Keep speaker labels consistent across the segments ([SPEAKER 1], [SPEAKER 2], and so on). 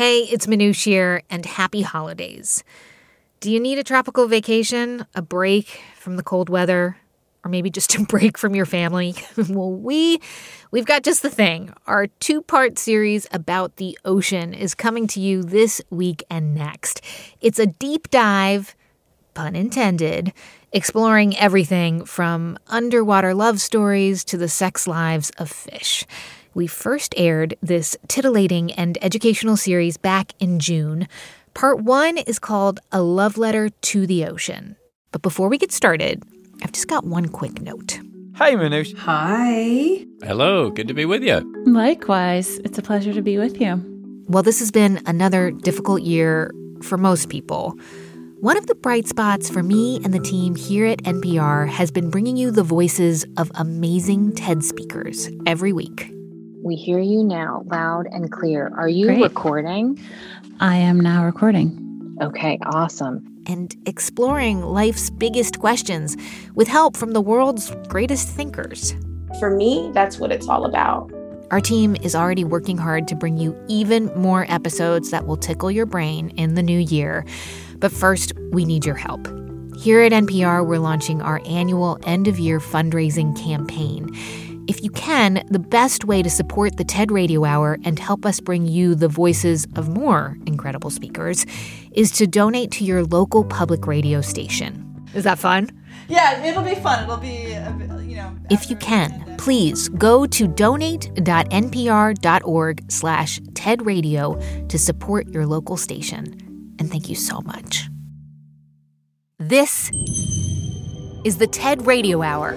[SPEAKER 1] Hey, it's Manoush here, and happy holidays. Do you need a tropical vacation, a break from the cold weather, or maybe just a break from your family? well, we we've got just the thing. Our two-part series about the ocean is coming to you this week and next. It's a deep dive, pun intended, exploring everything from underwater love stories to the sex lives of fish. We first aired this titillating and educational series back in June. Part one is called A Love Letter to the Ocean. But before we get started, I've just got one quick note.
[SPEAKER 2] Hi, Manoush.
[SPEAKER 3] Hi.
[SPEAKER 2] Hello, good to be with you.
[SPEAKER 4] Likewise, it's a pleasure to be with you.
[SPEAKER 1] Well, this has been another difficult year for most people. One of the bright spots for me and the team here at NPR has been bringing you the voices of amazing TED speakers every week.
[SPEAKER 5] We hear you now, loud and clear. Are you
[SPEAKER 4] Great.
[SPEAKER 5] recording?
[SPEAKER 4] I am now recording.
[SPEAKER 5] Okay, awesome.
[SPEAKER 1] And exploring life's biggest questions with help from the world's greatest thinkers.
[SPEAKER 3] For me, that's what it's all about.
[SPEAKER 1] Our team is already working hard to bring you even more episodes that will tickle your brain in the new year. But first, we need your help. Here at NPR, we're launching our annual end of year fundraising campaign. If you can, the best way to support the TED Radio Hour and help us bring you the voices of more incredible speakers is to donate to your local public radio station. Is that fun?
[SPEAKER 6] Yeah, it'll be fun. It'll be, you know.
[SPEAKER 1] If you can, please go to donate.npr.org slash tedradio to support your local station. And thank you so much. This is the TED Radio Hour.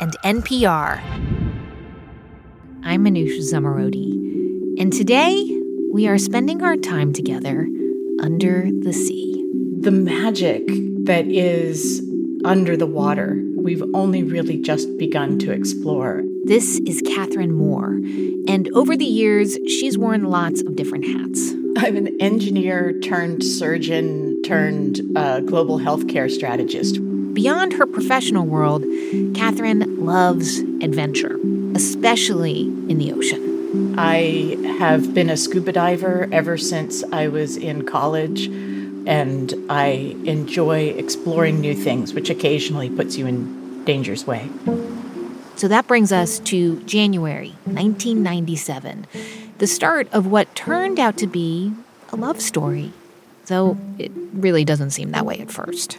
[SPEAKER 1] and NPR. I'm Manoush Zomorodi, and today we are spending our time together under the sea.
[SPEAKER 7] the magic that is under the water, we've only really just begun to explore.
[SPEAKER 1] This is Catherine Mohr, and over the years, she's worn lots of different hats.
[SPEAKER 7] I'm an engineer turned surgeon turned uh, global healthcare strategist.
[SPEAKER 1] Beyond her professional world, Catherine loves adventure, especially in the ocean.
[SPEAKER 7] I have been a scuba diver ever since I was in college, and I enjoy exploring new things, which occasionally puts you in danger's way.
[SPEAKER 1] So that brings us to January 1997, the start of what turned out to be a love story, though it really doesn't seem that way at first.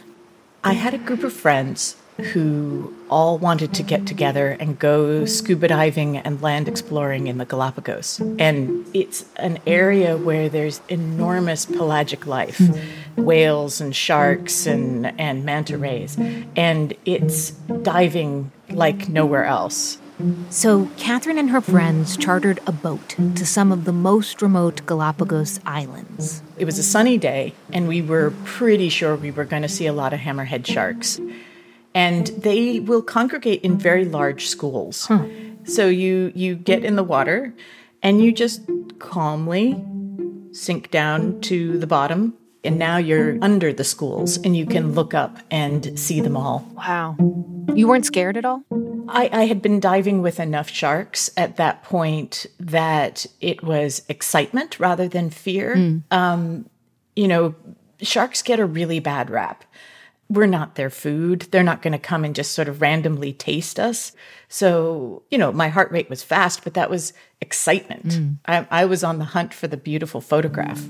[SPEAKER 7] I had a group of friends who all wanted to get together and go scuba diving and land exploring in the Galapagos. And it's an area where there's enormous pelagic life whales and sharks and, and manta rays. And it's diving like nowhere else.
[SPEAKER 1] So Catherine and her friends chartered a boat to some of the most remote Galapagos islands.
[SPEAKER 7] It was a sunny day, and we were pretty sure we were going to see a lot of hammerhead sharks. And they will congregate in very large schools. Hmm. So you you get in the water and you just calmly sink down to the bottom and now you're under the schools and you can look up and see them all.
[SPEAKER 1] Wow. You weren't scared at all?
[SPEAKER 7] I, I had been diving with enough sharks at that point that it was excitement rather than fear. Um, you know, sharks get a really bad rap. We're not their food. They're not going to come and just sort of randomly taste us. So, you know, my heart rate was fast, but that was excitement. I, I was on the hunt for the beautiful photograph.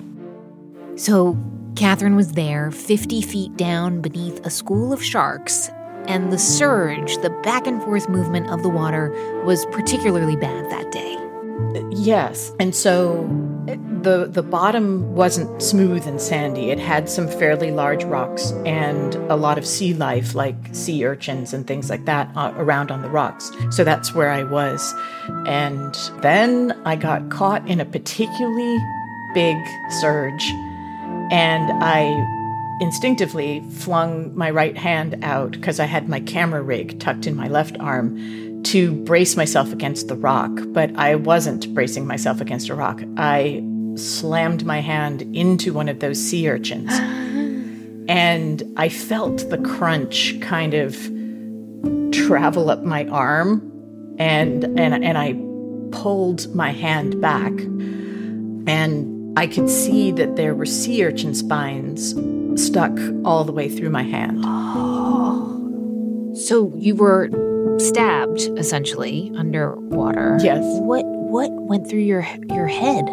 [SPEAKER 1] So Catherine was there, 50 feet down beneath a school of sharks, and the surge, the back and forth movement of the water, was particularly bad that day.
[SPEAKER 7] Yes. And so the the bottom wasn't smooth and sandy. It had some fairly large rocks and a lot of sea life like sea urchins and things like that uh, around on the rocks. So that's where I was. And then I got caught in a particularly big surge and I instinctively flung my right hand out because I had my camera rig tucked in my left arm to brace myself against the rock, but I wasn't bracing myself against a rock. I slammed my hand into one of those sea urchins. and I felt the crunch kind of travel up my arm and and and I pulled my hand back and I could see that there were sea urchin spines stuck all the way through my hand.
[SPEAKER 1] So you were stabbed essentially underwater.
[SPEAKER 7] Yes.
[SPEAKER 1] What what went through your your head?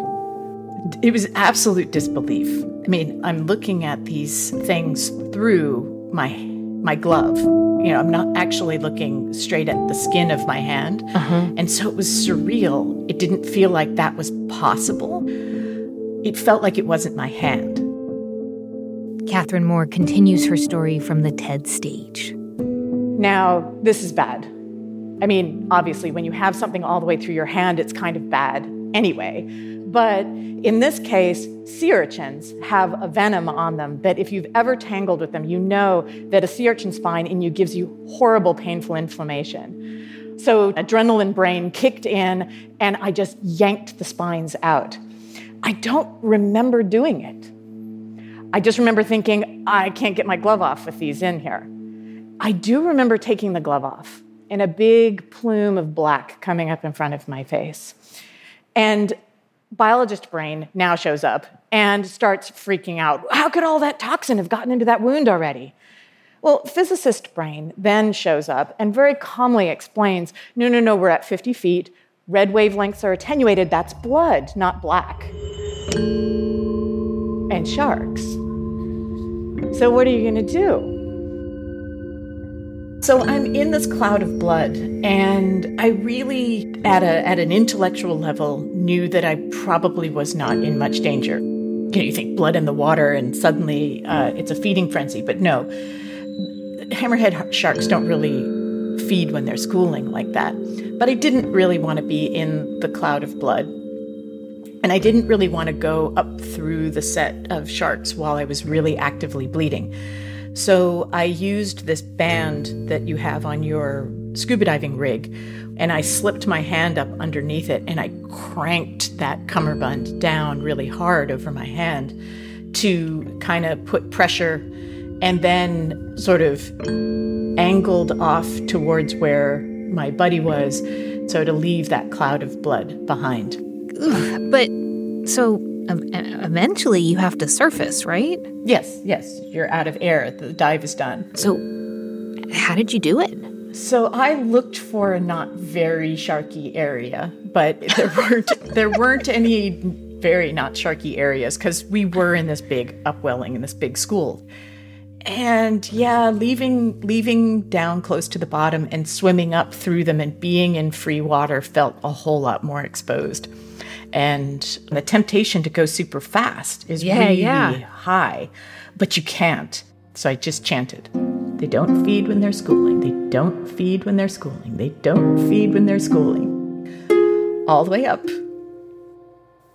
[SPEAKER 7] It was absolute disbelief. I mean, I'm looking at these things through my my glove. You know, I'm not actually looking straight at the skin of my hand.
[SPEAKER 1] Uh-huh.
[SPEAKER 7] And so it was surreal. It didn't feel like that was possible. It felt like it wasn't my hand.
[SPEAKER 1] Catherine Mohr continues her story from the TED stage.
[SPEAKER 8] Now, this is bad. I mean, obviously, when you have something all the way through your hand, it's kind of bad anyway. But in this case, sea urchins have a venom on them that if you've ever tangled with them, you know that a sea urchin spine in you gives you horrible, painful inflammation. So adrenaline brain kicked in, and I just yanked the spines out. I don't remember doing it. I just remember thinking, I can't get my glove off with these in here. I do remember taking the glove off and a big plume of black coming up in front of my face. And biologist brain now shows up and starts freaking out. How could all that toxin have gotten into that wound already? Well, physicist brain then shows up and very calmly explains no, no, no, we're at 50 feet. Red wavelengths are attenuated. That's blood, not black. And sharks. So, what are you going to do?
[SPEAKER 7] So I'm in this cloud of blood, and I really, at a at an intellectual level, knew that I probably was not in much danger. You know, you think blood in the water, and suddenly uh, it's a feeding frenzy, but no. Hammerhead sharks don't really feed when they're schooling like that. But I didn't really want to be in the cloud of blood. And I didn't really want to go up through the set of sharks while I was really actively bleeding. So I used this band that you have on your scuba diving rig, and I slipped my hand up underneath it and I cranked that cummerbund down really hard over my hand to kind of put pressure and then sort of angled off towards where my buddy was so to leave that cloud of blood behind.
[SPEAKER 1] But so eventually you have to surface, right?
[SPEAKER 7] Yes, yes. You're out of air. The dive is done.
[SPEAKER 1] So, how did you do it?
[SPEAKER 7] So I looked for a not very sharky area, but there weren't there weren't any very not sharky areas because we were in this big upwelling in this big school. And yeah, leaving leaving down close to the bottom and swimming up through them and being in free water felt a whole lot more exposed and the temptation to go super fast is
[SPEAKER 1] yeah,
[SPEAKER 7] really
[SPEAKER 1] yeah.
[SPEAKER 7] high, but you can't. So I just chanted. They don't feed when they're schooling. They don't feed when they're schooling. They don't feed when they're schooling. All the way up.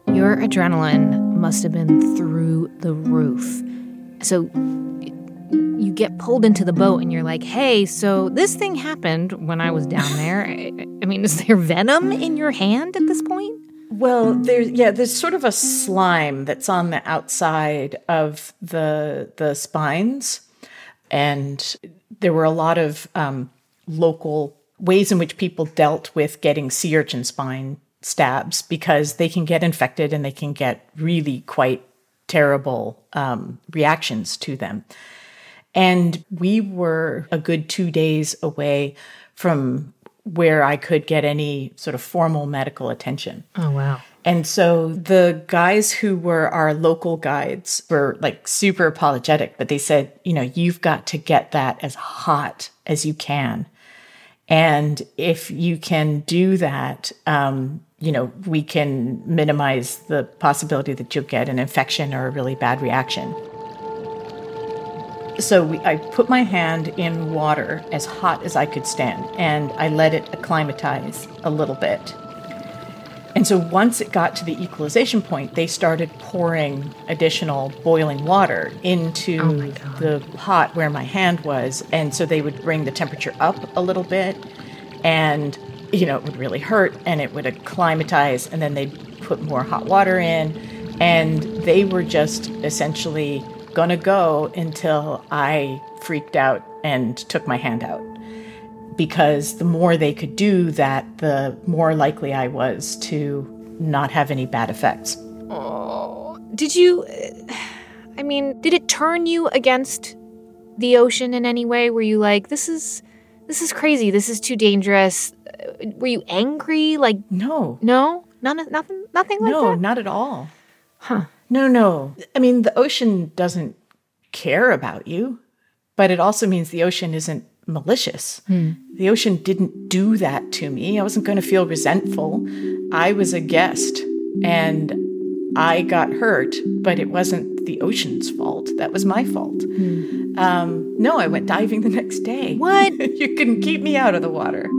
[SPEAKER 1] Your adrenaline must have been through the roof. So you get pulled into the boat and you're like, hey, so this thing happened when I was down there. I mean, is there venom in your hand at this point?
[SPEAKER 7] Well, there's yeah, there's sort of a slime that's on the outside of the the spines, and there were a lot of um, local ways in which people dealt with getting sea urchin spine stabs because they can get infected and they can get really quite terrible um, reactions to them. And we were a good two days away from where I could get any sort of formal medical attention.
[SPEAKER 1] Oh, wow.
[SPEAKER 7] And so the guys who were our local guides were like super apologetic, but they said, you know, you've got to get that as hot as you can. And if you can do that, um, you know, we can minimize the possibility that you'll get an infection or a really bad reaction. So we, I put my hand in water as hot as I could stand, and I let it acclimatize a little bit. And so once it got to the equalization point, they started pouring additional boiling water into
[SPEAKER 1] Oh
[SPEAKER 7] the pot where my hand was. And so they would bring the temperature up a little bit, and you know, it would really hurt and it would acclimatize, and then they'd put more hot water in. And they were just essentially gonna go until I freaked out and took my hand out. Because the more they could do that, the more likely I was to not have any bad effects.
[SPEAKER 1] Oh, did you? I mean, did it turn you against the ocean in any way? Were you like, this is, this is crazy. This is too dangerous. Uh, Were you angry? Like,
[SPEAKER 7] no,
[SPEAKER 1] no, none, nothing, nothing like
[SPEAKER 7] no,
[SPEAKER 1] that.
[SPEAKER 7] No, not at all.
[SPEAKER 1] Huh?
[SPEAKER 7] No, no. I mean, the ocean doesn't care about you, but it also means the ocean isn't malicious.
[SPEAKER 1] Hmm.
[SPEAKER 7] The ocean didn't do that to me. I wasn't going to feel resentful. I was a guest and I got hurt, but it wasn't the ocean's fault. That was my fault. Um, no, I went diving the next day.
[SPEAKER 1] What?
[SPEAKER 7] you couldn't keep me out of the water.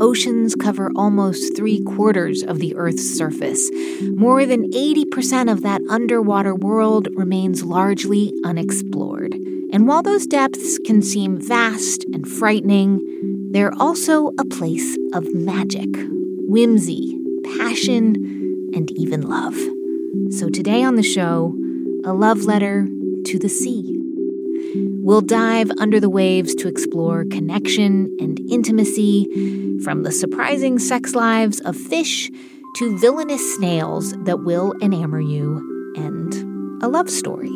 [SPEAKER 1] Oceans cover almost three quarters of the Earth's surface. More than 80% of that underwater world remains largely unexplored. And while those depths can seem vast and frightening, they're also a place of magic, whimsy, passion, and even love. So today on the show, a love letter to the sea. We'll dive under the waves to explore connection and intimacy, from the surprising sex lives of fish to villainous snails that will enamor you, and a love story.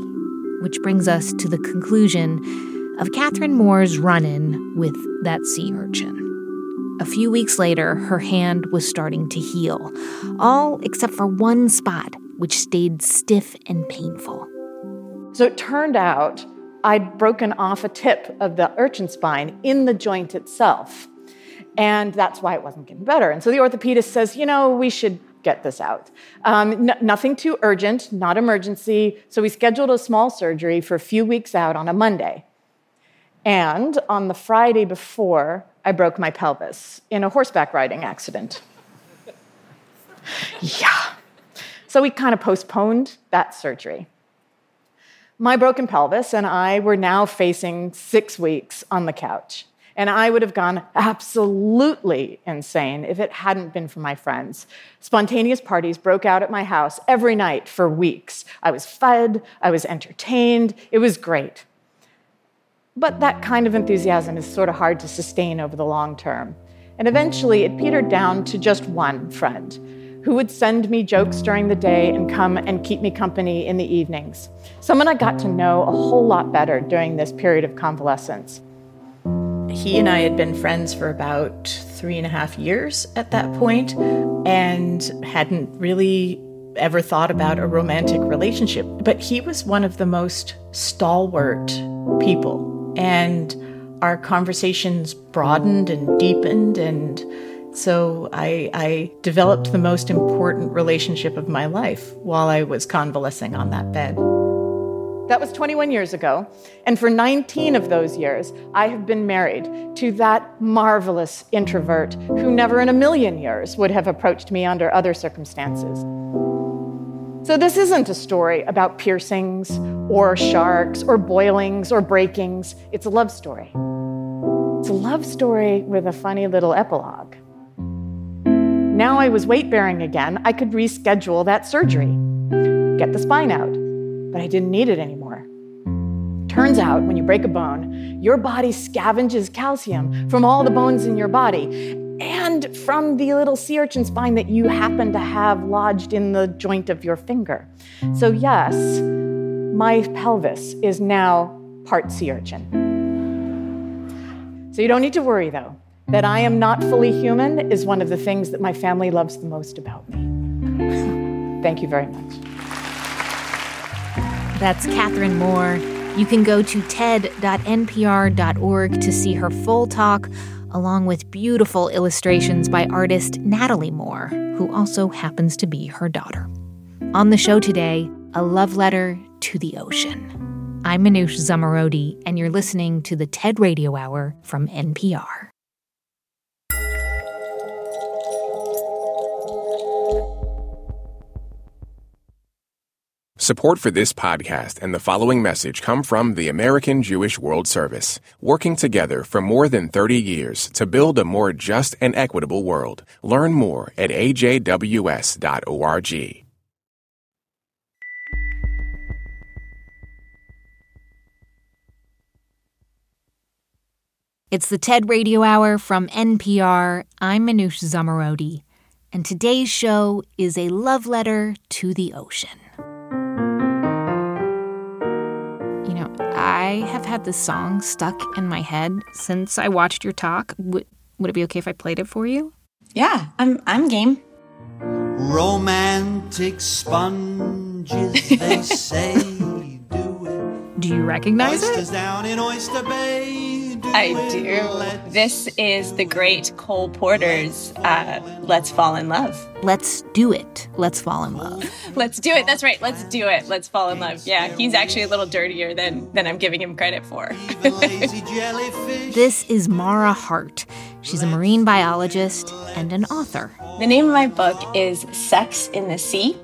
[SPEAKER 1] Which brings us to the conclusion of Catherine Mohr's run in with that sea urchin. A few weeks later, her hand was starting to heal, all except for one spot, which stayed stiff and painful.
[SPEAKER 8] So it turned out I'd broken off a tip of the urchin spine in the joint itself. And that's why it wasn't getting better. And so the orthopedist says, you know, we should get this out. Um, n- nothing too urgent, not emergency. So we scheduled a small surgery for a few weeks out on a Monday. And on the Friday before, I broke my pelvis in a horseback riding accident. yeah. So we kind of postponed that surgery. My broken pelvis and I were now facing six weeks on the couch. And I would have gone absolutely insane if it hadn't been for my friends. Spontaneous parties broke out at my house every night for weeks. I was fed, I was entertained, it was great. But that kind of enthusiasm is sort of hard to sustain over the long term. And eventually it petered down to just one friend who would send me jokes during the day and come and keep me company in the evenings. Someone I got to know a whole lot better during this period of convalescence.
[SPEAKER 7] He and I had been friends for about three and a half years at that point and hadn't really ever thought about a romantic relationship. But he was one of the most stalwart people. And our conversations broadened and deepened. And so I, I developed the most important relationship of my life while I was convalescing on that bed.
[SPEAKER 8] That was 21 years ago. And for 19 of those years, I have been married to that marvelous introvert who never in a million years would have approached me under other circumstances. So, this isn't a story about piercings or sharks or boilings or breakings. It's a love story. It's a love story with a funny little epilogue. Now I was weight bearing again, I could reschedule that surgery, get the spine out but I didn't need it anymore. Turns out, when you break a bone, your body scavenges calcium from all the bones in your body and from the little sea urchin spine that you happen to have lodged in the joint of your finger. So, yes, my pelvis is now part sea urchin. So, you don't need to worry, though. That I am not fully human is one of the things that my family loves the most about me. Thank you very much.
[SPEAKER 1] That's Catherine Mohr. You can go to ted.npr.org to see her full talk, along with beautiful illustrations by artist Natalie Mohr, who also happens to be her daughter. On the show today, a love letter to the ocean. I'm Manoush Zomorodi, and you're listening to the TED Radio Hour from NPR.
[SPEAKER 9] Support for this podcast and the following message come from the American Jewish World Service, working together for more than 30 years to build a more just and equitable world. Learn more at ajws.org.
[SPEAKER 1] It's the TED Radio Hour from NPR. I'm Manoush Zomorodi, and today's show is a love letter to the ocean. I have had this song stuck in my head since I watched your talk. would would it be okay if I played it for you?
[SPEAKER 10] Yeah, I'm I'm game.
[SPEAKER 11] Romantic sponges, they say, do it.
[SPEAKER 1] Do you recognize
[SPEAKER 11] Oysters
[SPEAKER 1] it?
[SPEAKER 11] down in Oyster Bay. Do
[SPEAKER 10] I do. This is the great Cole Porter's uh, "Let's Fall in Love."
[SPEAKER 1] Let's do it. Let's fall in love.
[SPEAKER 10] Let's do it. That's right. Let's do it. Let's fall in love. Yeah, he's actually a little dirtier than than I'm giving him credit for.
[SPEAKER 11] even lazy jellyfish.
[SPEAKER 1] This is Marah Hardt. She's a marine biologist and an author.
[SPEAKER 10] The name of my book is Sex in the Sea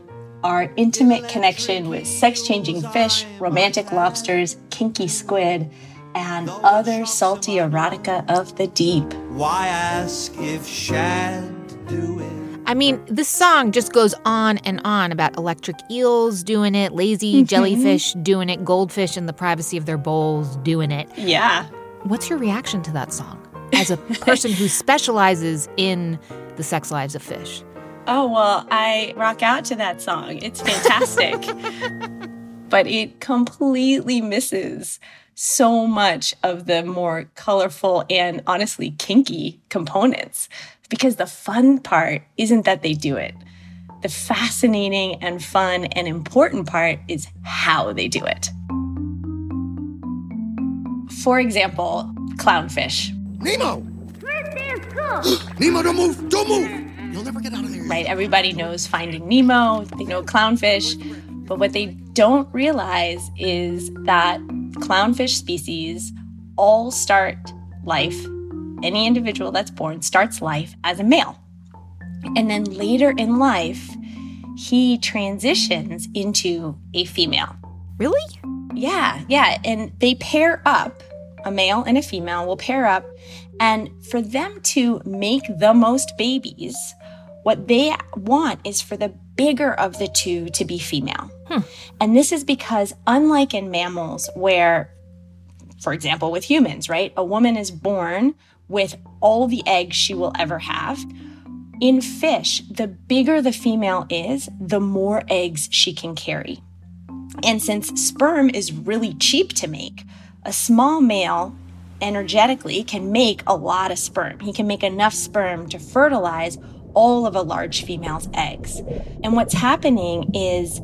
[SPEAKER 10] Our Intimate Connection with Sex Changing Fish, Romantic Lobsters, Kinky Squid, and Other Salty Erotica of the Deep.
[SPEAKER 11] Why ask if shad do it?
[SPEAKER 1] I mean, this song just goes on and on about electric eels doing it, lazy mm-hmm. jellyfish doing it, goldfish in the privacy of their bowls doing it.
[SPEAKER 10] Yeah.
[SPEAKER 1] What's your reaction to that song as a person who specializes in the sex lives of fish?
[SPEAKER 10] Oh, well, I rock out to that song. It's fantastic. but it completely misses so much of the more colorful and honestly kinky components because the fun part isn't that they do it. The fascinating and fun and important part is how they do it. For example, clownfish.
[SPEAKER 12] Nemo! Nemo, don't move! Don't move! You'll never get out of there.
[SPEAKER 10] right? Everybody knows Finding Nemo, they know clownfish, but what they don't realize is that clownfish species all start life, any individual that's born starts life as a male. And then later in life, he transitions into a female.
[SPEAKER 1] Really?
[SPEAKER 10] Yeah, yeah. And they pair up, a male and a female will pair up. And for them to make the most babies, what they want is for the bigger of the two to be female. And this is because, unlike in mammals, where, for example, with humans, right, a woman is born with all the eggs she will ever have. In fish, the bigger the female is, the more eggs she can carry. And since sperm is really cheap to make, a small male energetically can make a lot of sperm. He can make enough sperm to fertilize all of a large female's eggs. And what's happening is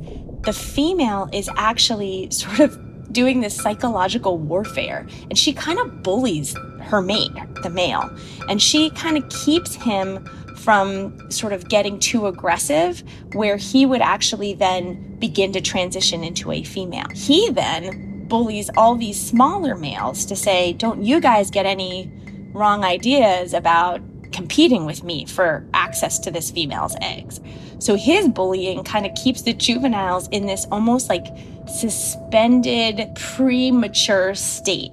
[SPEAKER 10] the female is actually sort of doing this psychological warfare and she kind of bullies her mate, the male, and she kind of keeps him from sort of getting too aggressive, where he would actually then begin to transition into a female. He then bullies all these smaller males to say, Don't you guys get any wrong ideas about competing with me for access to this female's eggs? So his bullying kind of keeps the juveniles in this almost like suspended, premature state.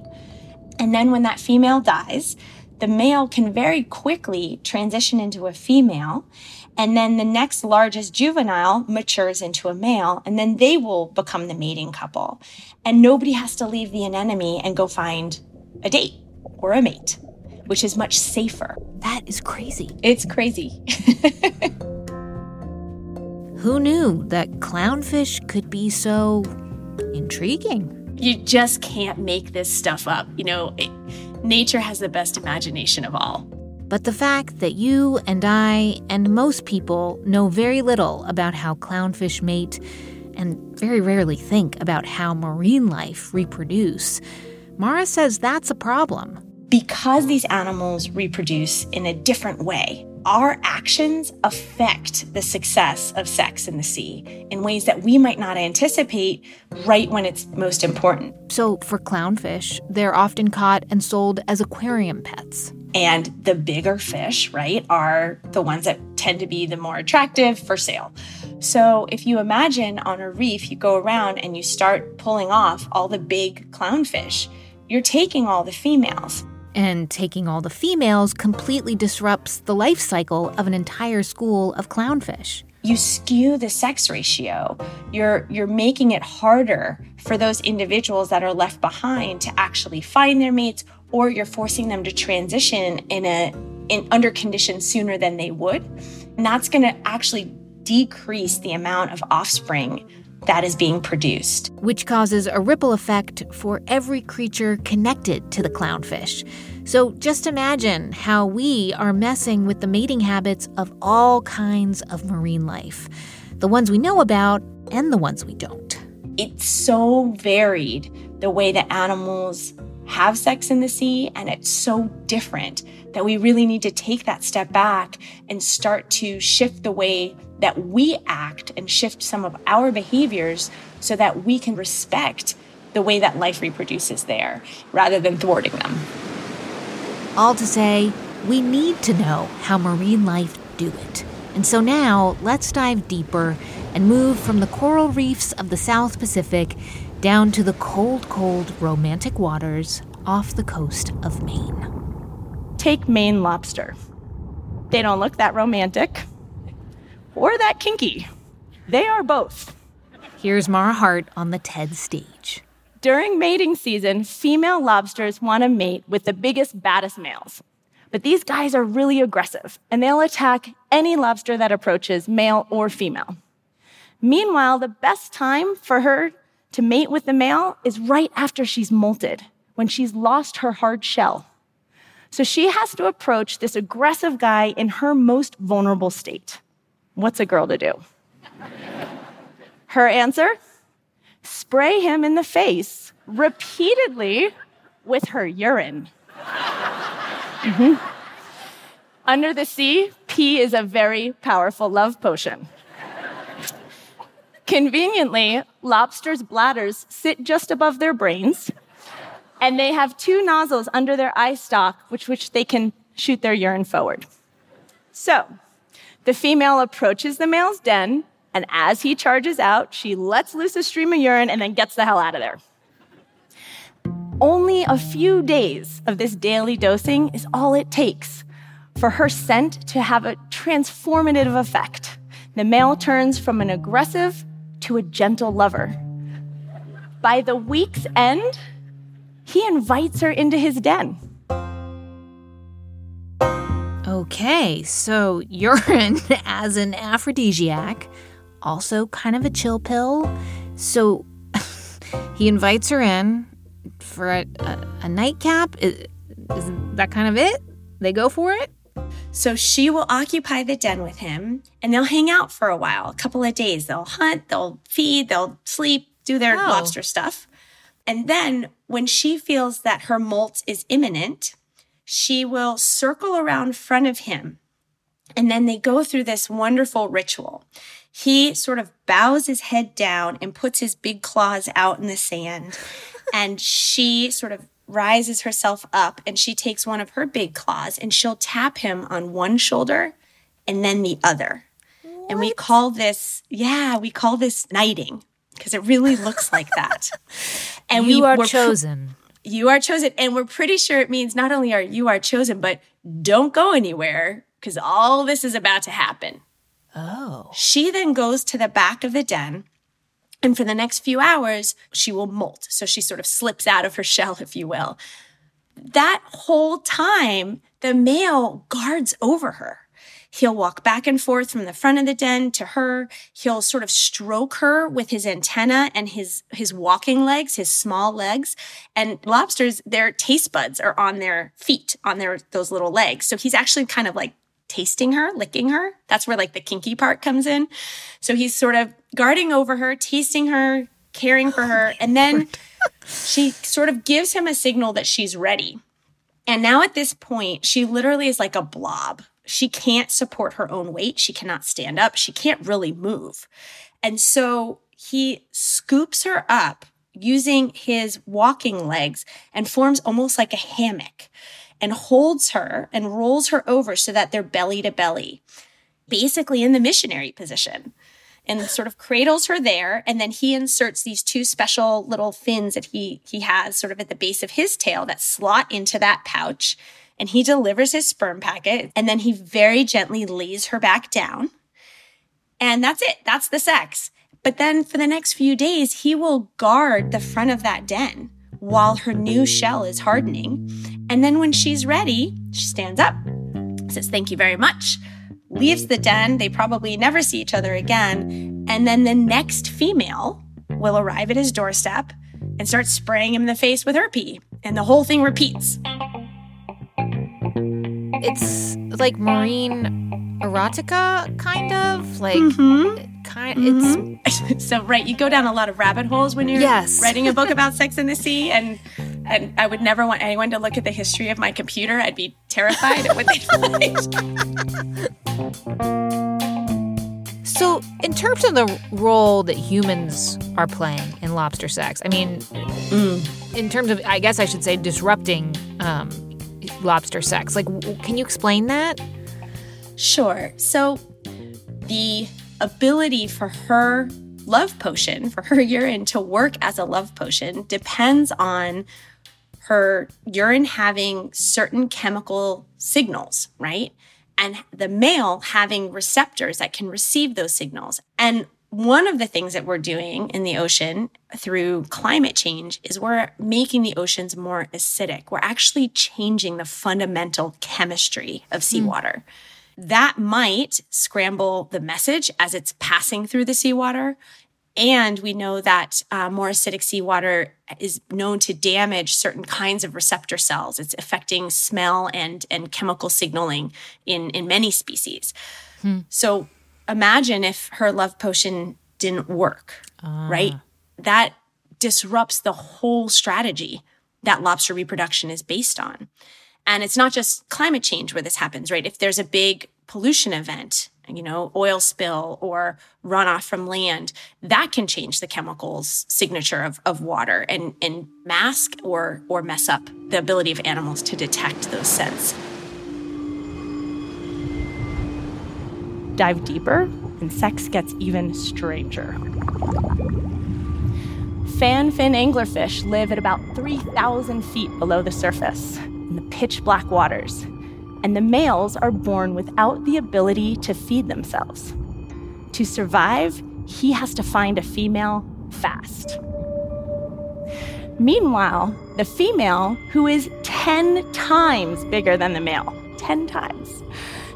[SPEAKER 10] And then when that female dies, the male can very quickly transition into a female. And then the next largest juvenile matures into a male, and then they will become the mating couple. And nobody has to leave the anemone and go find a date or a mate, which is much safer.
[SPEAKER 1] That is crazy.
[SPEAKER 10] It's crazy.
[SPEAKER 1] Who knew that clownfish could be so intriguing?
[SPEAKER 10] You just can't make this stuff up. You know, it, nature has the best imagination of all.
[SPEAKER 1] But the fact that you and I and most people know very little about how clownfish mate and very rarely think about how marine life reproduce, Marah says that's a problem.
[SPEAKER 10] Because these animals reproduce in a different way, our actions affect the success of sex in the sea in ways that we might not anticipate right when it's most important.
[SPEAKER 1] So, for clownfish, they're often caught and sold as aquarium pets.
[SPEAKER 10] And the bigger fish, right, are the ones that tend to be the more attractive for sale. So, if you imagine on a reef, you go around and you start pulling off all the big clownfish, you're taking all the females.
[SPEAKER 1] And taking all the females completely disrupts the life cycle of an entire school of clownfish.
[SPEAKER 10] You skew the sex ratio. You're you're making it harder for those individuals that are left behind to actually find their mates or you're forcing them to transition in a in under conditions sooner than they would. And that's going to actually decrease the amount of offspring that is being produced.
[SPEAKER 1] Which causes a ripple effect for every creature connected to the clownfish. So just imagine how we are messing with the mating habits of all kinds of marine life the ones we know about and the ones we don't.
[SPEAKER 10] It's so varied the way that animals have sex in the sea, and it's so different that we really need to take that step back and start to shift the way that we act and shift some of our behaviors so that we can respect the way that life reproduces there rather than thwarting them.
[SPEAKER 1] All to say, we need to know how marine life do it. And so now let's dive deeper and move from the coral reefs of the South Pacific down to the cold, cold, romantic waters off the coast of Maine.
[SPEAKER 13] Take Maine lobster. They don't look that romantic or that kinky. They are both.
[SPEAKER 1] Here's Marah Hardt on the TED stage.
[SPEAKER 13] During mating season, female lobsters want to mate with the biggest, baddest males. But these guys are really aggressive, and they'll attack any lobster that approaches, male or female. Meanwhile, the best time for her to mate with the male is right after she's molted, when she's lost her hard shell. So she has to approach this aggressive guy in her most vulnerable state. What's a girl to do? Her answer? Spray him in the face repeatedly with her urine. Mm-hmm. Under the sea, pee is a very powerful love potion. Conveniently, lobsters' bladders sit just above their brains, and they have two nozzles under their eye stalk, which, which they can shoot their urine forward. So, the female approaches the male's den, and as he charges out, she lets loose a stream of urine and then gets the hell out of there. Only a few days of this daily dosing is all it takes for her scent to have a transformative effect. The male turns from an aggressive to a gentle lover. By the week's end, he invites her into his den.
[SPEAKER 1] Okay, so urine as an aphrodisiac, also kind of a chill pill. So he invites her in for a, a, a nightcap. Is, is that kind of it? They go for it?
[SPEAKER 10] So she will occupy the den with him and they'll hang out for a while, a couple of days. They'll hunt, they'll feed, they'll sleep, do their oh. lobster stuff. And then when she feels that her molt is imminent, she will circle around front of him. And then they go through this wonderful ritual. He sort of bows his head down and puts his big claws out in the sand. and she sort of rises herself up and she takes one of her big claws and she'll tap him on one shoulder and then the other. What? And we call this, yeah, we call this knighting because it really looks like that.
[SPEAKER 1] And you we are chosen.
[SPEAKER 10] You are chosen. And we're pretty sure it means not only are you are chosen, but don't go anywhere because all this is about to happen.
[SPEAKER 1] Oh.
[SPEAKER 10] She then goes to the back of the den. And for the next few hours, she will molt. So she sort of slips out of her shell, if you will. That whole time, the male guards over her. He'll walk back and forth from the front of the den to her. He'll sort of stroke her with his antenna and his, his walking legs, his small legs. And lobsters, their taste buds are on their feet, on their, those little legs. So he's actually kind of like tasting her, licking her. That's where like the kinky part comes in. So he's sort of guarding over her, tasting her, caring for her. And then she sort of gives him a signal that she's ready. And now at this point, she literally is like a blob. She can't support her own weight. She cannot stand up. She can't really move. And so he scoops her up using his walking legs and forms almost like a hammock and holds her and rolls her over so that they're belly to belly, basically in the missionary position and sort of cradles her there and then he inserts these two special little fins that he he has sort of at the base of his tail that slot into that pouch and he delivers his sperm packet and then he very gently lays her back down and that's it that's the sex but then for the next few days he will guard the front of that den while her new shell is hardening and then when she's ready she stands up says thank you very much leaves the den. They probably never see each other again. And then the next female will arrive at his doorstep and start spraying him in the face with her pee. And the whole thing repeats.
[SPEAKER 1] It's like marine erotica, kind of like. Mm-hmm. Kind, mm-hmm.
[SPEAKER 10] it's so right. You go down a lot of rabbit holes when you're yes. writing a book about Sex in the Sea, and and I would never want anyone to look at the history of my computer. I'd be terrified at what they'd
[SPEAKER 1] find. So, in terms of the role that humans are playing in lobster sex, I mean, mm. in terms of, I guess I should say, disrupting um, lobster sex, like, can you explain that?
[SPEAKER 10] Sure. So, the ability for her love potion, for her urine to work as a love potion, depends on her urine having certain chemical signals, right? And the male having receptors that can receive those signals. And one of the things that we're doing in the ocean through climate change is we're making the oceans more acidic. We're actually changing the fundamental chemistry of seawater. Mm. That might scramble the message as it's passing through the seawater. And we know that uh, more acidic seawater is known to damage certain kinds of receptor cells. It's affecting smell and, and chemical signaling in, in many species. Hmm. So imagine if her love potion didn't work, ah. right? That disrupts the whole strategy that lobster reproduction is based on. And it's not just climate change where this happens, right? If there's a big pollution event, you know, oil spill or runoff from land, that can change the chemicals signature of, of water and, and mask or or mess up the ability of animals to detect those scents.
[SPEAKER 13] Dive deeper, and sex gets even stranger. Fan fin anglerfish live at about 3,000 feet below the surface in the pitch black waters and the males are born without the ability to feed themselves. To survive, he has to find a female fast. Meanwhile, the female, who is 10 times bigger than the male, 10 times,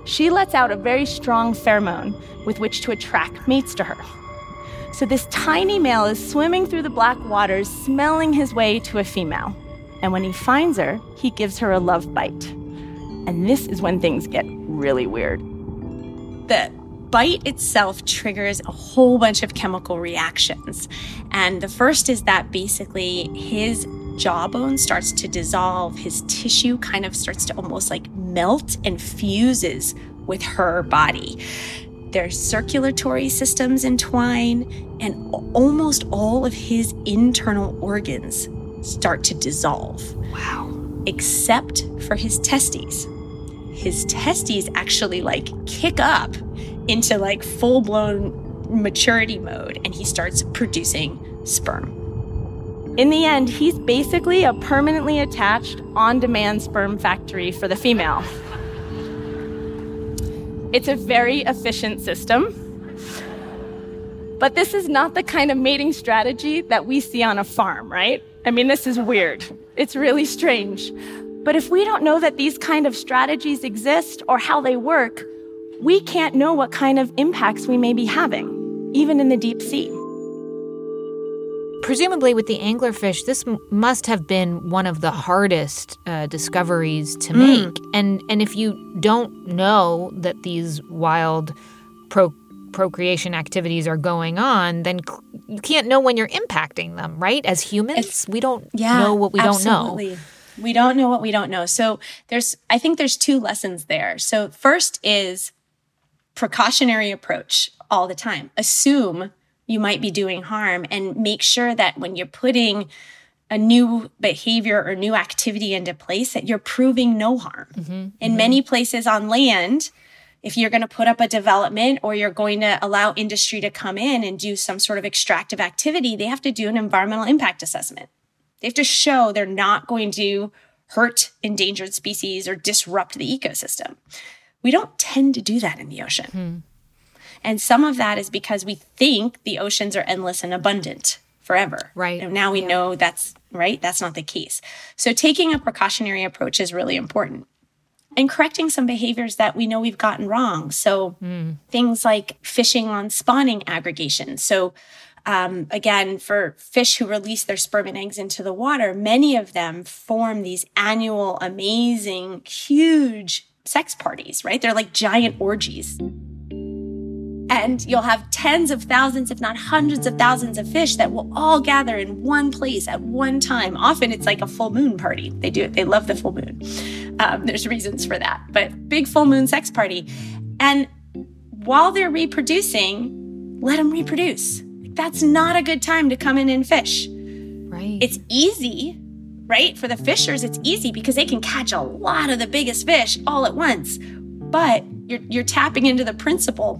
[SPEAKER 13] she lets out a very strong pheromone with which to attract mates to her. So this tiny male is swimming through the black waters, smelling his way to a female. And when he finds her, he gives her a love bite. And this is when things get really weird.
[SPEAKER 10] The bite itself triggers a whole bunch of chemical reactions. And the first is that basically his jawbone starts to dissolve, his tissue kind of starts to almost like melt and fuses with her body. Their circulatory systems entwine, and almost all of his internal organs start to dissolve.
[SPEAKER 1] Wow.
[SPEAKER 10] Except for his testes his testes actually like kick up into like full blown maturity mode and he starts producing sperm.
[SPEAKER 13] In the end, he's basically a permanently attached on demand sperm factory for the female. It's a very efficient system. But this is not the kind of mating strategy that we see on a farm, right? I mean, this is weird. It's really strange. But if we don't know that these kind of strategies exist or how they work, we can't know what kind of impacts we may be having, even in the deep sea.
[SPEAKER 1] Presumably, with the anglerfish, this m- must have been one of the hardest uh, discoveries to hmm. make. Mm. And and if you don't know that these wild pro- procreation activities are going on, then cl- you can't know when you're impacting them, right? As humans, it's, we don't yeah, know what we absolutely. don't know.
[SPEAKER 10] We don't know what we don't know. So there's, I think there's two lessons there. So first is precautionary approach all the time. Assume you might be doing harm and make sure that when you're putting a new behavior or new activity into place that you're proving no harm. Mm-hmm, In mm-hmm. many places on land, if you're going to put up a development or you're going to allow industry to come in and do some sort of extractive activity, they have to do an environmental impact assessment. They have to show they're not going to hurt endangered species or disrupt the ecosystem. We don't tend to do that in the ocean. Hmm. And some of that is because we think the oceans are endless and abundant forever.
[SPEAKER 1] Right.
[SPEAKER 10] And now we yeah. know that's right. That's not the case. So taking a precautionary approach is really important. And correcting some behaviors that we know we've gotten wrong. So mm. things like fishing on spawning aggregation. So um, again, for fish who release their sperm and eggs into the water, many of them form these annual, amazing, huge sex parties, right? They're like giant orgies. And you'll have tens of thousands, if not hundreds of thousands of fish that will all gather in one place at one time. Often it's like a full moon party. They do it, they love the full moon. Um, there's reasons for that, but big full moon sex party. And while they're reproducing, let them reproduce. That's not a good time to come in and fish.
[SPEAKER 1] Right.
[SPEAKER 10] It's easy, right? For the fishers, it's easy because they can catch a lot of the biggest fish all at once. But you're, you're tapping into the principle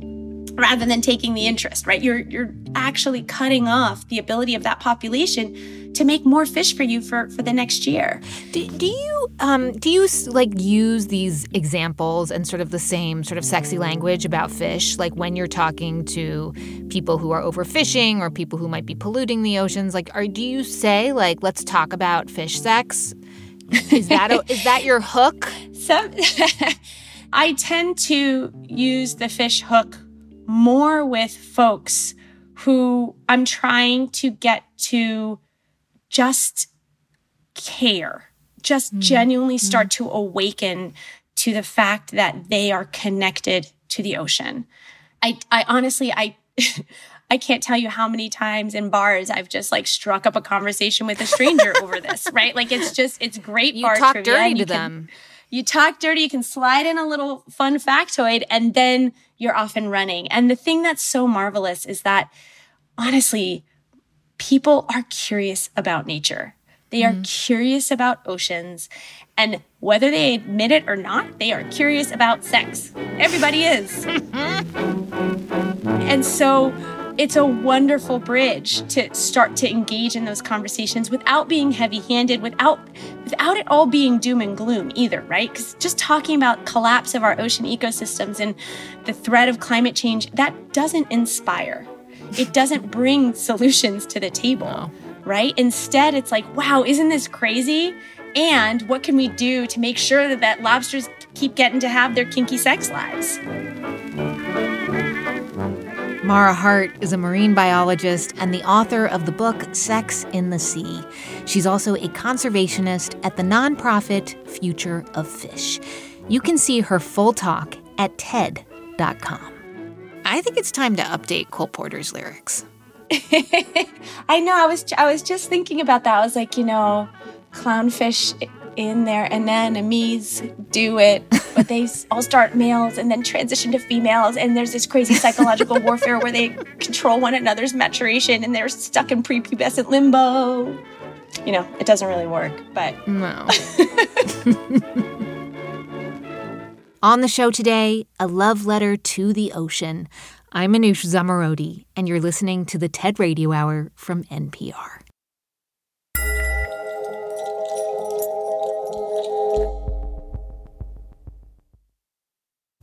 [SPEAKER 10] rather than taking the interest, right? You're you're actually cutting off the ability of that population to make more fish for you for for the next year.
[SPEAKER 1] Do, do you um do you like use these examples and sort of the same sort of sexy language about fish like when you're talking to people who are overfishing or people who might be polluting the oceans like are do you say like let's talk about fish sex? Is that a, is that your hook?
[SPEAKER 10] Some I tend to use the fish hook more with folks who I'm trying to get to just care, just mm. genuinely start mm. to awaken to the fact that they are connected to the ocean. I, I honestly, I, I can't tell you how many times in bars I've just like struck up a conversation with a stranger over this, right? Like it's just, it's great
[SPEAKER 1] you
[SPEAKER 10] bar
[SPEAKER 1] talk
[SPEAKER 10] trivia.
[SPEAKER 1] dirty
[SPEAKER 10] to
[SPEAKER 1] can, them.
[SPEAKER 10] You talk dirty, you can slide in a little fun factoid, and then you're off and running. And the thing that's so marvelous is that honestly, people are curious about nature. They are mm-hmm. curious about oceans. And whether they admit it or not, they are curious about sex. Everybody is. and so it's a wonderful bridge to start to engage in those conversations without being heavy-handed, without without it all being doom and gloom either, right? Because just talking about collapse of our ocean ecosystems and the threat of climate change, that doesn't inspire. It doesn't bring solutions to the table, right? Instead, it's like, wow, isn't this crazy? And what can we do to make sure that, that lobsters keep getting to have their kinky sex lives?
[SPEAKER 1] Marah Hardt is a marine biologist and the author of the book Sex in the Sea. She's also a conservationist at the nonprofit Future of Fish. You can see her full talk at TED.com. I think it's time to update Cole Porter's lyrics.
[SPEAKER 10] I know. I was I was just thinking about that. I was like, you know, clownfish in their anemones do it, but they all start males and then transition to females. And there's this crazy psychological warfare where they control one another's maturation and they're stuck in prepubescent limbo. You know, it doesn't really work, but.
[SPEAKER 1] No. On the show today, a love letter to the ocean. I'm Manoush Zomorodi, and you're listening to the TED Radio Hour from NPR.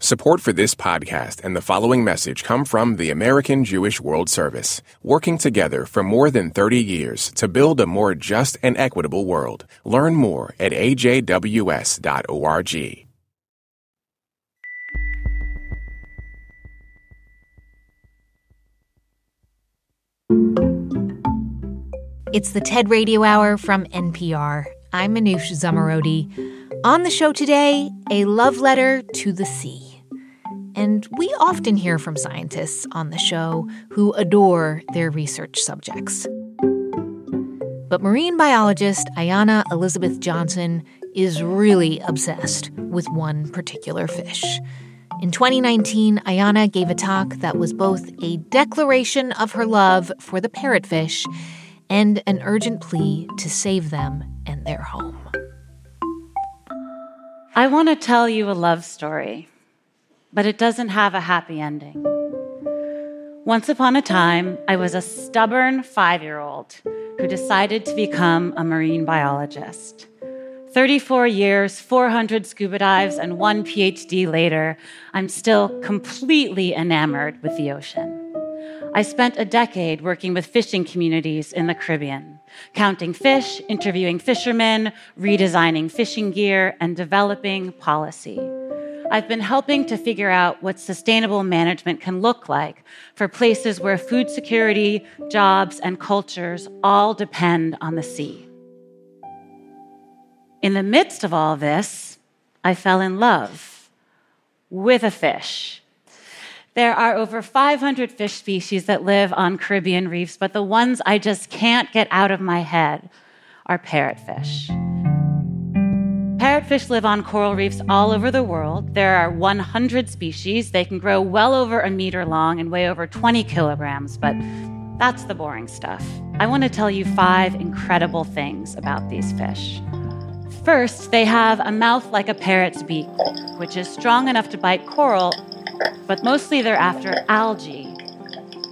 [SPEAKER 9] Support for this podcast and the following message come from the American Jewish World Service, working together for more than 30 years to build a more just and equitable world. Learn more at ajws.org.
[SPEAKER 1] It's the TED Radio Hour from NPR. I'm Manoush Zomorodi. On the show today, a love letter to the sea. And we often hear from scientists on the show who adore their research subjects. But marine biologist Ayana Elizabeth Johnson is really obsessed with one particular fish. In 2019, Ayana gave a talk that was both a declaration of her love for the parrotfish and an urgent plea to save them and their home.
[SPEAKER 4] I want to tell you a love story, but it doesn't have a happy ending. Once upon a time, I was a stubborn five year old who decided to become a marine biologist. 34 years, 400 scuba dives, and one PhD later, I'm still completely enamored with the ocean. I spent a decade working with fishing communities in the Caribbean, counting fish, interviewing fishermen, redesigning fishing gear, and developing policy. I've been helping to figure out what sustainable management can look like for places where food security, jobs, and cultures all depend on the sea. In the midst of all this, I fell in love with a fish. There are over 500 fish species that live on Caribbean reefs, but the ones I just can't get out of my head are parrotfish. Parrotfish live on coral reefs all over the world. There are 100 species. They can grow well over a meter long and weigh over 20 kilograms, but that's the boring stuff. I want to tell you five incredible things about these fish. First, they have a mouth like a parrot's beak, which is strong enough to bite coral, but mostly they're after algae.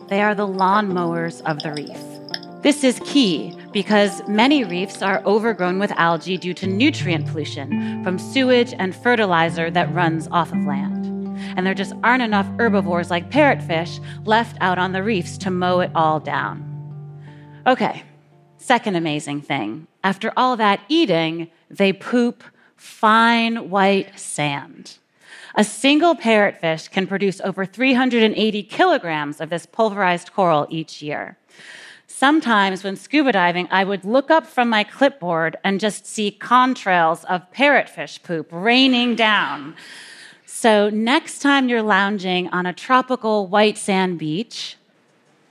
[SPEAKER 4] They are the lawnmowers of the reef. This is key because many reefs are overgrown with algae due to nutrient pollution from sewage and fertilizer that runs off of land. And there just aren't enough herbivores like parrotfish left out on the reefs to mow it all down. Okay, second amazing thing. After all that eating, they poop fine white sand. A single parrotfish can produce over 380 kilograms of this pulverized coral each year. Sometimes when scuba diving, I would look up from my clipboard and just see contrails of parrotfish poop raining down. So, next time you're lounging on a tropical white sand beach,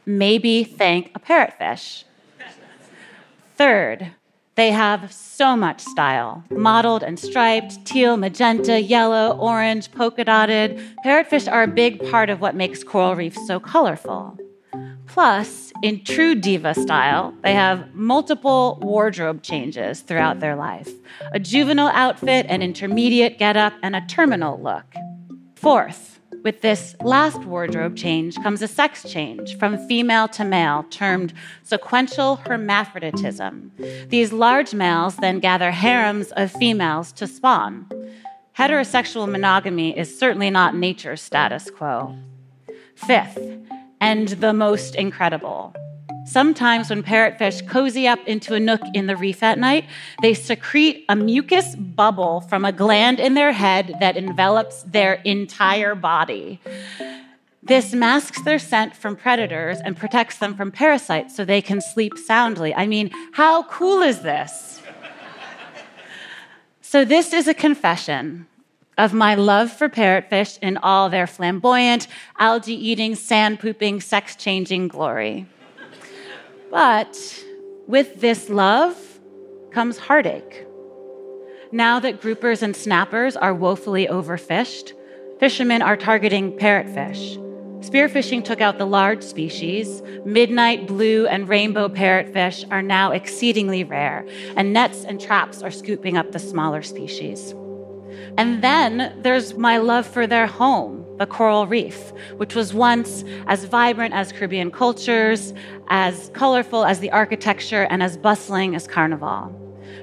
[SPEAKER 4] maybe thank a parrotfish. Third, they have so much style mottled and striped, teal, magenta, yellow, orange, polka dotted. Parrotfish are a big part of what makes coral reefs so colorful. Plus, in true diva style, they have multiple wardrobe changes throughout their life a juvenile outfit, an intermediate getup, and a terminal look. Fourth, with this last wardrobe change comes a sex change from female to male, termed sequential hermaphroditism. These large males then gather harems of females to spawn. Heterosexual monogamy is certainly not nature's status quo. Fifth, and the most incredible, Sometimes, when parrotfish cozy up into a nook in the reef at night, they secrete a mucus bubble from a gland in their head that envelops their entire body. This masks their scent from predators and protects them from parasites so they can sleep soundly. I mean, how cool is this? so, this is a confession of my love for parrotfish in all their flamboyant, algae eating, sand pooping, sex changing glory. But with this love comes heartache. Now that groupers and snappers are woefully overfished, fishermen are targeting parrotfish. Spearfishing took out the large species. Midnight blue and rainbow parrotfish are now exceedingly rare, and nets and traps are scooping up the smaller species. And then there's my love for their home, the coral reef, which was once as vibrant as Caribbean cultures, as colorful as the architecture, and as bustling as Carnival.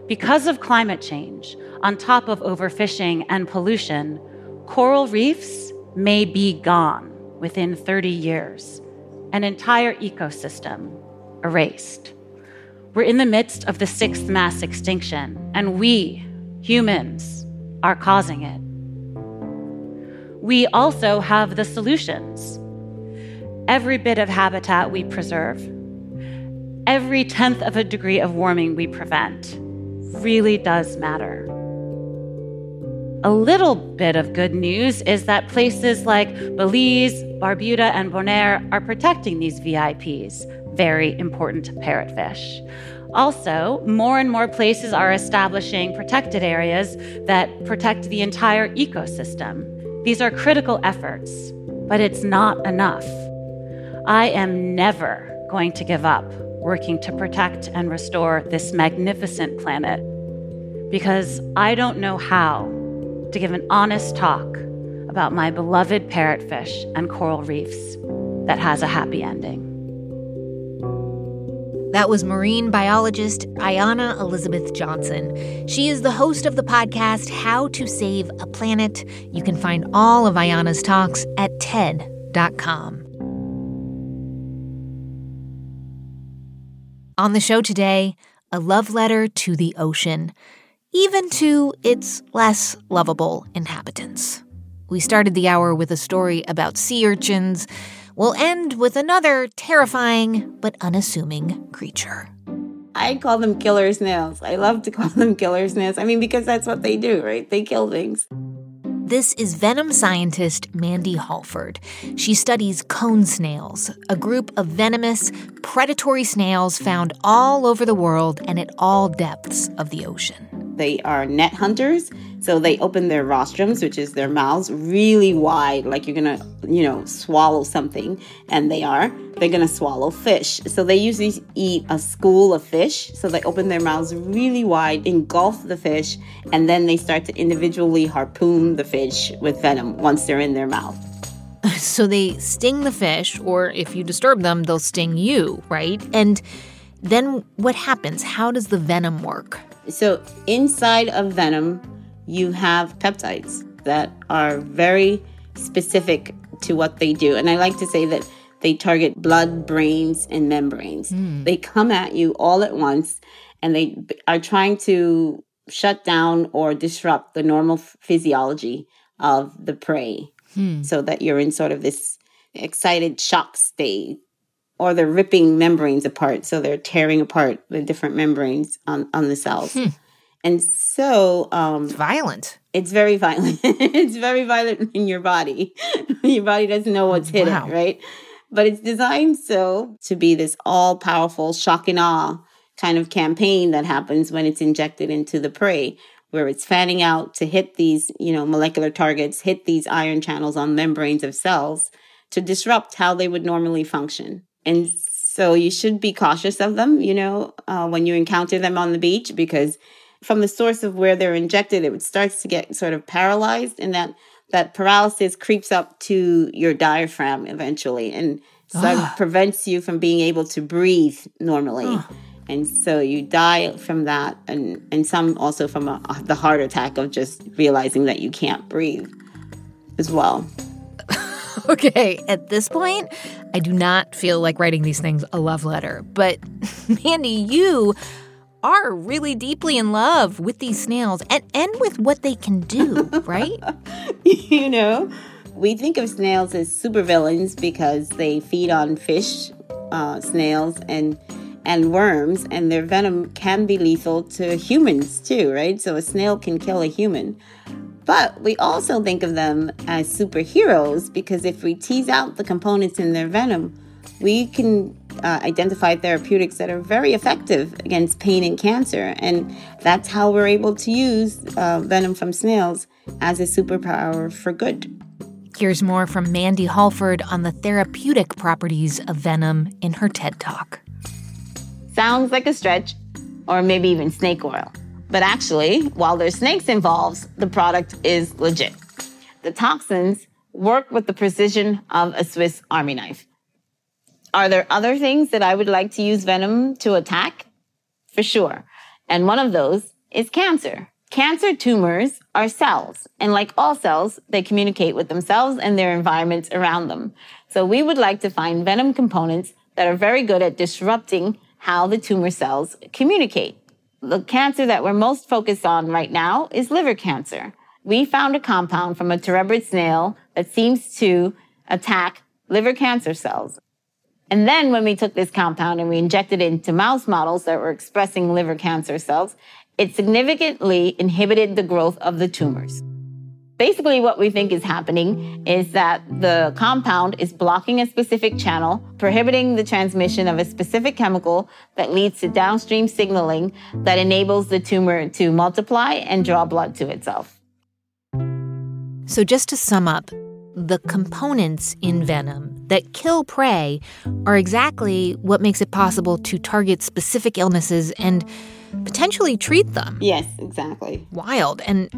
[SPEAKER 4] Because of climate change, on top of overfishing and pollution, coral reefs may be gone within 30 years, an entire ecosystem erased. We're in the midst of the sixth mass extinction, and we, humans, are causing it. We also have the solutions. Every bit of habitat we preserve, every tenth of a degree of warming we prevent really does matter. A little bit of good news is that places like Belize, Barbuda, and Bonaire are protecting these VIPs, very important parrotfish. Also, more and more places are establishing protected areas that protect the entire ecosystem. These are critical efforts, but it's not enough. I am never going to give up working to protect and restore this magnificent planet because I don't know how to give an honest talk about my beloved parrotfish and coral reefs that has a happy ending.
[SPEAKER 1] That was marine biologist Ayana Elizabeth Johnson. She is the host of the podcast How to Save a Planet. You can find all of Ayana's talks at TED.com. On the show today, a love letter to the ocean even to its less lovable inhabitants. We started the hour with a story about sea urchins. We'll end with another terrifying but unassuming creature.
[SPEAKER 14] I call them killer snails. I love to call them killer snails. I mean, because that's what they do, right? They kill things.
[SPEAKER 1] This is venom scientist Mandy Holford. She studies cone snails, a group of venomous, predatory snails found all over the world and at all depths of the ocean.
[SPEAKER 14] They are net hunters. So they open their rostrums, which is their mouths, really wide, like you're gonna, you know, swallow something. And they are. They're gonna swallow fish. So they usually eat a school of fish. So they open their mouths really wide, engulf the fish, and then they start to individually harpoon the fish with venom once they're in their mouth.
[SPEAKER 1] So they sting the fish, or if you disturb them, they'll sting you, right? And then what happens? How does the venom work?
[SPEAKER 14] So, inside of venom, you have peptides that are very specific to what they do. And I like to say that they target blood, brains, and membranes. Mm. They come at you all at once and they are trying to shut down or disrupt the normal physiology of the prey hmm. so that you're in sort of this excited shock state or they're ripping membranes apart. So they're tearing apart the different membranes on, on the cells. Hmm. And so um
[SPEAKER 1] it's violent.
[SPEAKER 14] It's very violent. it's very violent in your body. your body doesn't know what's hidden, wow. right? But it's designed so to be this all powerful shock and awe kind of campaign that happens when it's injected into the prey where it's fanning out to hit these, you know, molecular targets, hit these ion channels on membranes of cells to disrupt how they would normally function. And so you should be cautious of them, you know, uh, when you encounter them on the beach, because from the source of where they're injected, it starts to get sort of paralyzed, and that that paralysis creeps up to your diaphragm eventually, and so ah. prevents you from being able to breathe normally. Ah. And so you die from that, and, and some also from a, the heart attack of just realizing that you can't breathe as well.
[SPEAKER 1] okay, at this point, I do not feel like writing these things a love letter. But Mandy, you are really deeply in love with these snails and, and with what they can do, right?
[SPEAKER 14] you know, we think of snails as supervillains because they feed on fish, uh, snails, and and worms, and their venom can be lethal to humans too, right? So a snail can kill a human. But we also think of them as superheroes because if we tease out the components in their venom, we can uh, identify therapeutics that are very effective against pain and cancer. And that's how we're able to use uh, venom from snails as a superpower for good.
[SPEAKER 1] Here's more from Mandy Holford on the therapeutic properties of venom in her TED Talk.
[SPEAKER 14] Sounds like a stretch, or maybe even snake oil. But actually, while there's snakes involved, the product is legit. The toxins work with the precision of a Swiss army knife. Are there other things that I would like to use venom to attack? For sure. And one of those is cancer. Cancer tumors are cells, and like all cells, they communicate with themselves and their environments around them. So we would like to find venom components that are very good at disrupting how the tumor cells communicate the cancer that we're most focused on right now is liver cancer. We found a compound from a terebrid snail that seems to attack liver cancer cells. And then when we took this compound and we injected it into mouse models that were expressing liver cancer cells, it significantly inhibited the growth of the tumors. Basically, what we think is happening is that the compound is blocking a specific channel, prohibiting the transmission of a specific chemical that leads to downstream signaling that enables the tumor to multiply and draw blood to itself.
[SPEAKER 1] So, just to sum up, the components in venom that kill prey are exactly what makes it possible to target specific illnesses and potentially treat them.
[SPEAKER 14] Yes, exactly.
[SPEAKER 1] Wild. And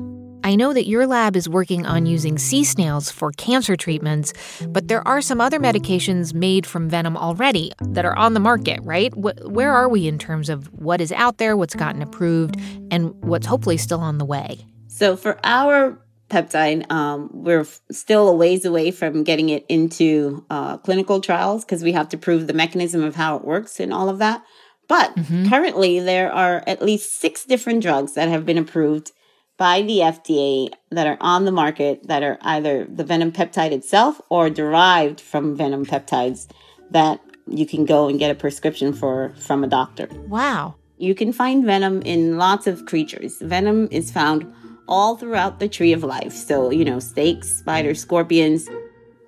[SPEAKER 1] I know that your lab is working on using sea snails for cancer treatments, but there are some other medications made from venom already that are on the market, right? Where are we in terms of what is out there, what's gotten approved, and what's hopefully still on the way?
[SPEAKER 14] So, for our peptide, um, we're still a ways away from getting it into uh, clinical trials because we have to prove the mechanism of how it works and all of that. But mm-hmm. currently, there are at least six different drugs that have been approved by the FDA that are on the market that are either the venom peptide itself or derived from venom peptides that you can go and get a prescription for from a doctor.
[SPEAKER 1] Wow.
[SPEAKER 14] You can find venom in lots of creatures. Venom is found all throughout the tree of life. So, you know, snakes, spiders, scorpions.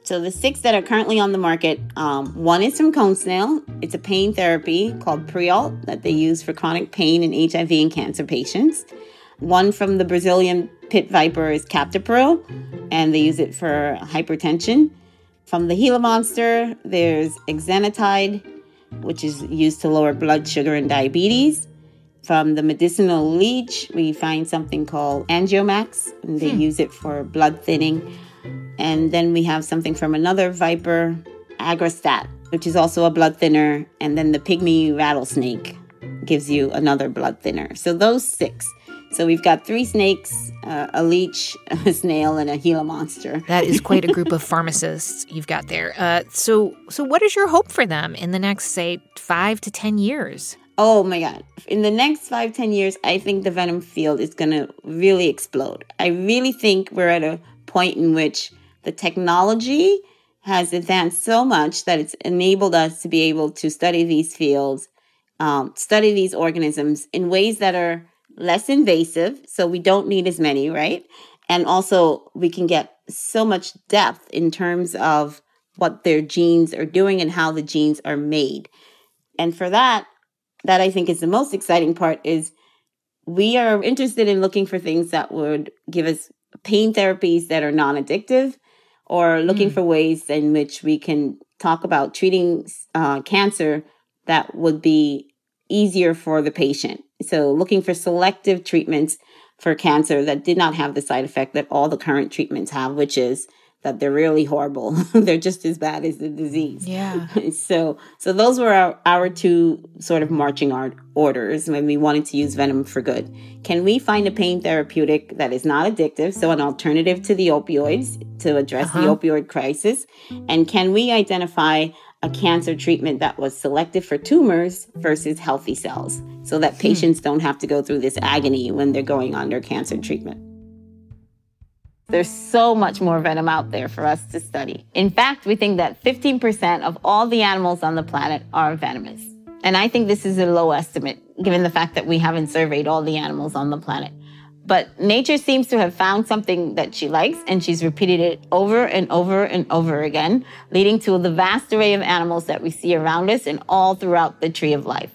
[SPEAKER 14] So, the six that are currently on the market um, one is from cone snail. It's a pain therapy called Prialt that they use for chronic pain in HIV and cancer patients. One from the Brazilian pit viper is Captopril, and they use it for hypertension. From the Gila monster, there's exenatide, which is used to lower blood sugar and diabetes. From the medicinal leech, we find something called Angiomax, and they hmm. use it for blood thinning. And then we have something from another viper, Aggrastat, which is also a blood thinner. And then the pygmy rattlesnake gives you another blood thinner. So those six. So we've got three snakes, uh, a leech, a snail, and a Gila monster.
[SPEAKER 1] That is quite a group of pharmacists you've got there. Uh, so, so what is your hope for them in the next, say, five to ten years?
[SPEAKER 14] Oh my God. In the next five, ten years, I think the venom field is going to really explode. I really think we're at a point in which the technology has advanced so much that it's enabled us to be able to study these fields, um, study these organisms in ways that are less invasive. So we don't need as many, right? And also, we can get so much depth in terms of what their genes are doing and how the genes are made. And for that, that I think is the most exciting part is we are interested in looking for things that would give us pain therapies that are non addictive or looking mm. for ways in which we can talk about treating uh, cancer that would be easier for the patient. So, looking for selective treatments for cancer that did not have the side effect that all the current treatments have, which is that they're really horrible. they're just as bad as the disease.
[SPEAKER 1] Yeah.
[SPEAKER 14] so so those were our, our two sort of marching art orders when we wanted to use venom for good. Can we find a pain therapeutic that is not addictive, so an alternative to the opioids to address uh-huh. the opioid crisis? And can we identify a cancer treatment that was selected for tumors versus healthy cells so that hmm. patients don't have to go through this agony when they're going under cancer treatment? There's so much more venom out there for us to study. In fact, we think that 15% of all the animals on the planet are venomous. And I think this is a low estimate, given the fact that we haven't surveyed all the animals on the planet. But nature seems to have found something that she likes, and she's repeated it over and over and over again, leading to the vast array of animals that we see around us and all throughout the tree of life.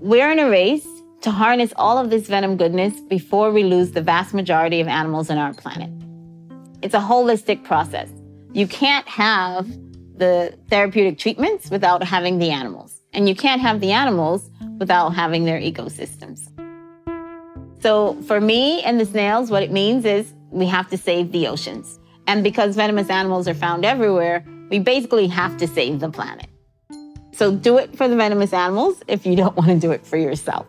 [SPEAKER 14] We're in a race to harness all of this venom goodness before we lose the vast majority of animals on our planet. It's a holistic process. You can't have the therapeutic treatments without having the animals, and you can't have the animals without having their ecosystems. So, for me and the snails, what it means is we have to save the oceans. And because venomous animals are found everywhere, we basically have to save the planet. So, do it for the venomous animals if you don't want to do it for yourself.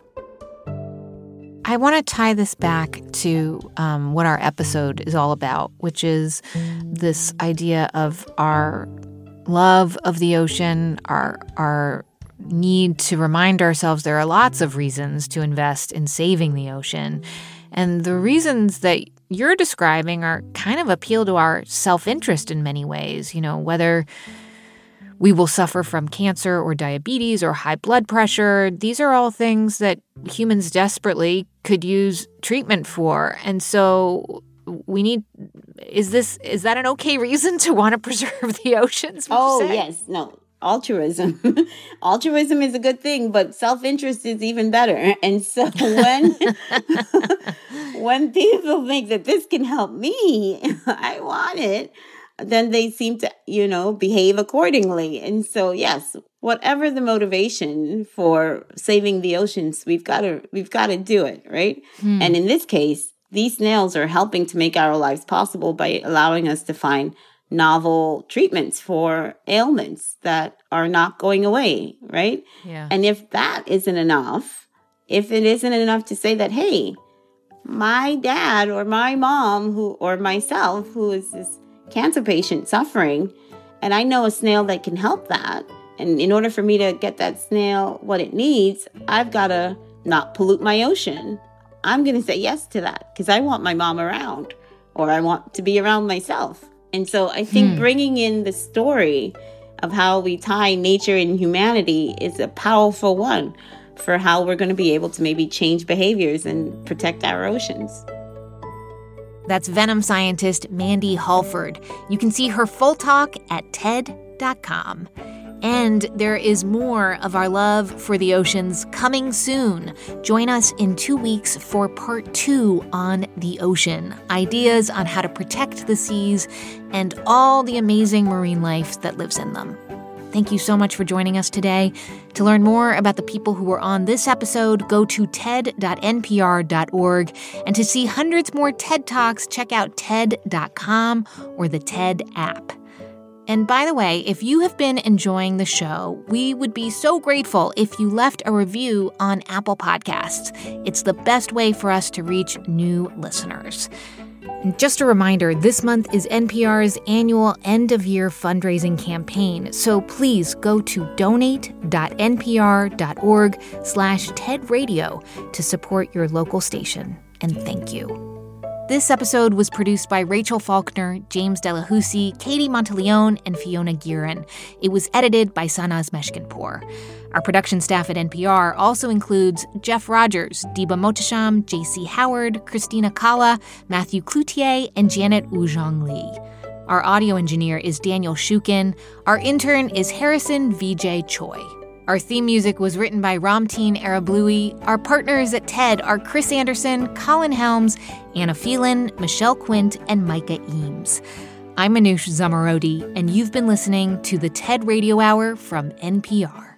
[SPEAKER 1] I want to tie this back to um, what our episode is all about, which is this idea of our love of the ocean, our our need to remind ourselves there are lots of reasons to invest in saving the ocean. And the reasons that you're describing are kind of appeal to our self interest in many ways. You know, whether we will suffer from cancer or diabetes or high blood pressure. These are all things that humans desperately could use treatment for. And so we need is this is that an okay reason to want to preserve the oceans?
[SPEAKER 14] Oh yes, no altruism. altruism is a good thing, but self-interest is even better. And so when when people think that this can help me, I want it, then they seem to, you know, behave accordingly. And so yes, whatever the motivation for saving the oceans, we've got to we've got to do it, right? Hmm. And in this case, these snails are helping to make our lives possible by allowing us to find novel treatments for ailments that are not going away, right?
[SPEAKER 1] Yeah.
[SPEAKER 14] And if that isn't enough, if it isn't enough to say that, hey, my dad or my mom who or myself who is this cancer patient suffering, and I know a snail that can help that. And in order for me to get that snail what it needs, I've got to not pollute my ocean. I'm going to say yes to that because I want my mom around or I want to be around myself. And so I think hmm. bringing in the story of how we tie nature and humanity is a powerful one for how we're going to be able to maybe change behaviors and protect our oceans.
[SPEAKER 1] That's Venom scientist Mandy Holford. You can see her full talk at TED.com. And there is more of our love for the oceans coming soon. Join us in two weeks for part two on the ocean ideas on how to protect the seas and all the amazing marine life that lives in them. Thank you so much for joining us today. To learn more about the people who were on this episode, go to ted.npr.org. And to see hundreds more TED Talks, check out TED.com or the TED app. And by the way, if you have been enjoying the show, we would be so grateful if you left a review on Apple Podcasts. It's the best way for us to reach new listeners. Just a reminder, this month is NPR's annual end of year fundraising campaign. So please go to donate.npr.org slash TEDRadio to support your local station. And thank you. This episode was produced by Rachel Faulkner, James Delahoussaye, Katie Monteleone, and Fiona Geiran. It was edited by Sanaz Meshkinpour. Our production staff at NPR also includes Jeff Rogers, Deba Mohtasham, J.C. Howard, Christina Cala, Matthew Cloutier, and Janet Woojeong Lee. Our audio engineer is Daniel Shukin. Our intern is Harrison V.J. Choi. Our theme music was written by Ramtin Arablouei. Our partners at TED are Chris Anderson, Colin Helms, Anna Phelan, Michelle Quint, and Micah Eames. I'm Manoush Zomorodi, and you've been listening to the TED Radio Hour from NPR.